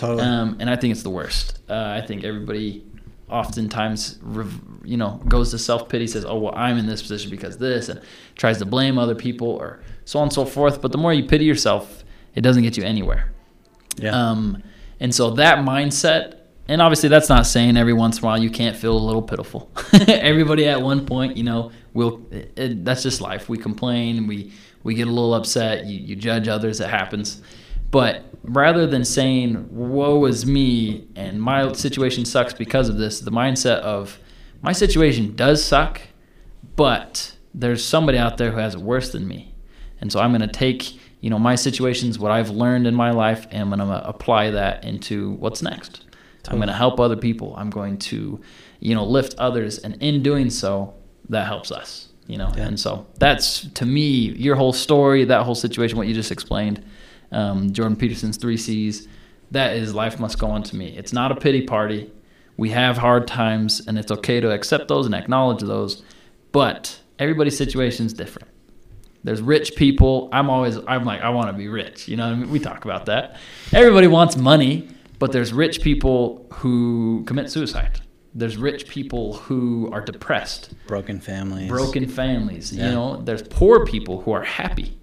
Totally. Um, and I think it's the worst. Uh, I think everybody oftentimes, rev- you know, goes to self pity, says, "Oh, well, I'm in this position because this," and tries to blame other people or so on and so forth. But the more you pity yourself, it doesn't get you anywhere. yeah. Um, and so that mindset, and obviously that's not saying every once in a while you can't feel a little pitiful. [LAUGHS] Everybody at one point, you know, will. It, it, that's just life. We complain, we we get a little upset. You you judge others. It happens. But rather than saying "woe is me" and my situation sucks because of this, the mindset of my situation does suck, but there's somebody out there who has it worse than me. And so I'm going to take, you know, my situations, what I've learned in my life, and I'm going to apply that into what's next. I'm going to help other people. I'm going to, you know, lift others, and in doing so, that helps us. You know, Yeah. and so that's to me your whole story, that whole situation, what you just explained, um, Jordan Peterson's three C's. That is life must go on to me. It's not a pity party. We have hard times, and it's okay to accept those and acknowledge those. But everybody's situation is different. There's rich people. I'm always, I'm like, I want to be rich. You know, what I mean? we talk about that. Everybody wants money, but there's rich people who commit suicide. There's rich people who are depressed, broken families. broken families. Yeah. You know, there's poor people who are happy.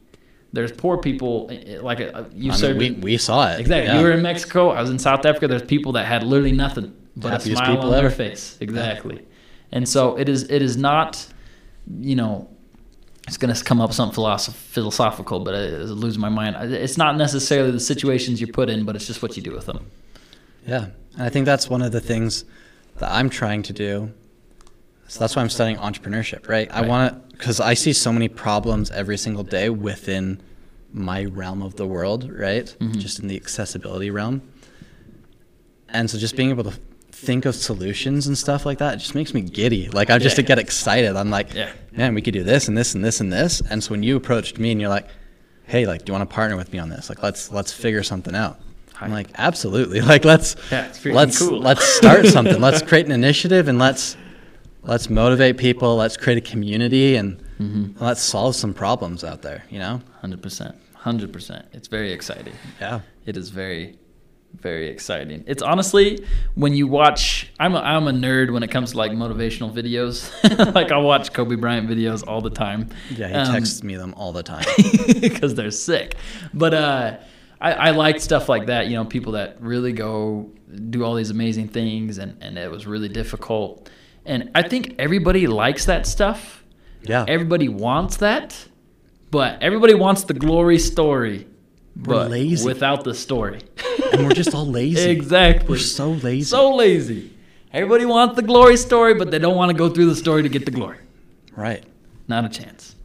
There's poor people eh, eh, like uh, you I mean, we, we saw it. Exactly. Yeah. You were in Mexico. I was in South Africa. There's people that had literally nothing but Happiest a smile people on their ever. face. Exactly. And so it is. It is not. You know, it's going to come up something philosoph- philosophical, but I, I lose my mind. It's not necessarily the situations you're put in, but it's just what you do with them. Yeah. And I think that's one of the things that I'm trying to do. So that's why I'm studying entrepreneurship, right? I Right. want to, because I see so many problems every single day within my realm of the world, right? Mm-hmm. Just in the accessibility realm. And so just being able to think of solutions and stuff like that, it just makes me giddy. Like I just Yeah. to get excited. I'm like, Yeah. man, we could do this and this and this and this. And so when you approached me and you're like, hey, like, do you want to partner with me on this? Like, let's let's figure something out. I'm like, absolutely. [LAUGHS] Like, let's Yeah, let's cool. let's start something. [LAUGHS] let's create an initiative and let's let's motivate people. Let's create a community and Mm-hmm. let's solve some problems out there. You know? Hundred percent. Hundred percent. It's very exciting. Yeah. It is very, very exciting. It's honestly when you watch. I'm a, I'm a nerd when it comes to like motivational videos. [LAUGHS] like I watch Kobe Bryant videos all the time. Yeah. He Um, texts me them all the time. [LAUGHS] because they're sick. But uh, I, I like stuff like that. You know, people that really go do all these amazing things, and and it was really difficult. And I think everybody likes that stuff. Yeah. Everybody wants that, but everybody wants the glory story. We're but lazy. without the story. [LAUGHS] and we're just all lazy. exactly. We're so lazy. So lazy. Everybody wants the glory story, but they don't want to go through the story to get the glory. right. Not a chance.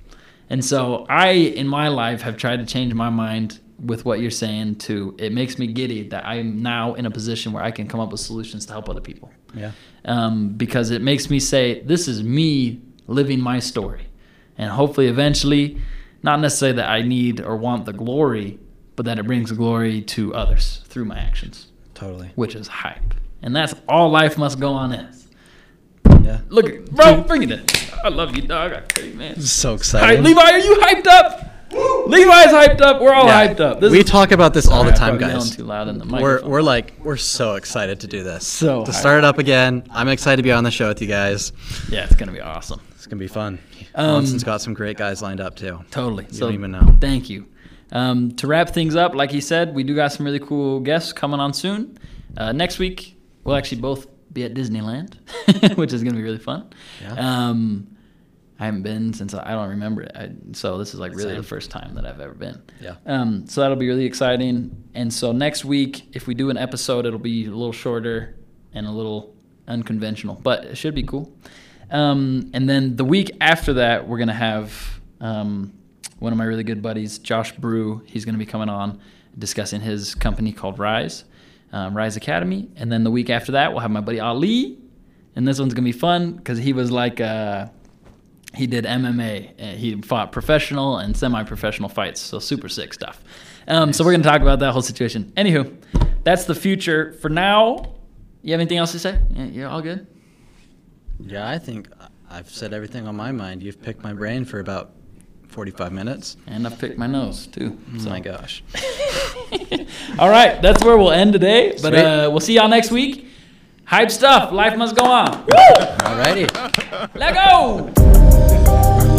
And so I, in my life, have tried to change my mind with what you're saying to it makes me giddy that I'm now in a position where I can come up with solutions to help other people. Yeah. Um, because it makes me say, this is me living my story. And hopefully, eventually, not necessarily that I need or want the glory, but that it brings glory to others through my actions, Totally. which is hype. And that's all life must go on is. Yeah. Look, at bro, bring it in. I love you, dog. I you, man. So All right, excited. Levi, are you hyped up? Levi's hyped up. We're all Yeah. hyped up. This we is- talk about this all the Sorry, I time, probably yelling guys. Too loud in the We're, microphone. we're like we're so excited to do this. So to hyped. start it up again. I'm excited to be on the show with you guys. yeah, it's gonna be awesome. It's gonna be fun. Um, Monson's got some great guys lined up too. Totally. You don't even know. Thank you. Um, to wrap things up, like he said, we do got some really cool guests coming on soon. Uh, next week, we'll actually both be at Disneyland, [LAUGHS] which is going to be really fun. Yeah. Um, I haven't been since I don't remember it. I, so this is like really Same. the first time that I've ever been. Yeah. Um, so that'll be really exciting. And so next week, if we do an episode, it'll be a little shorter and a little unconventional, but it should be cool. Um, and then the week after that, we're gonna have um, one of my really good buddies, Josh Brew. He's gonna be coming on discussing his company called Rise, um, Rise Academy. And then the week after that, we'll have my buddy Ali, and this one's gonna be fun because he was like. Uh, he did MMA. He fought professional and semi-professional fights, so super sick stuff. Um, So we're gonna talk about that whole situation. Anywho, that's the future. For now, you have anything else to say? Yeah, you're all good. Yeah, I think I've said everything on my mind. You've picked my brain for about 45 minutes. And I've picked my nose too. Oh my gosh. [LAUGHS] All right, that's where we'll end today. But uh, we'll see y'all next week. Hype stuff. Life must go on. Woo! Alrighty. Let go. Yeah. [LAUGHS]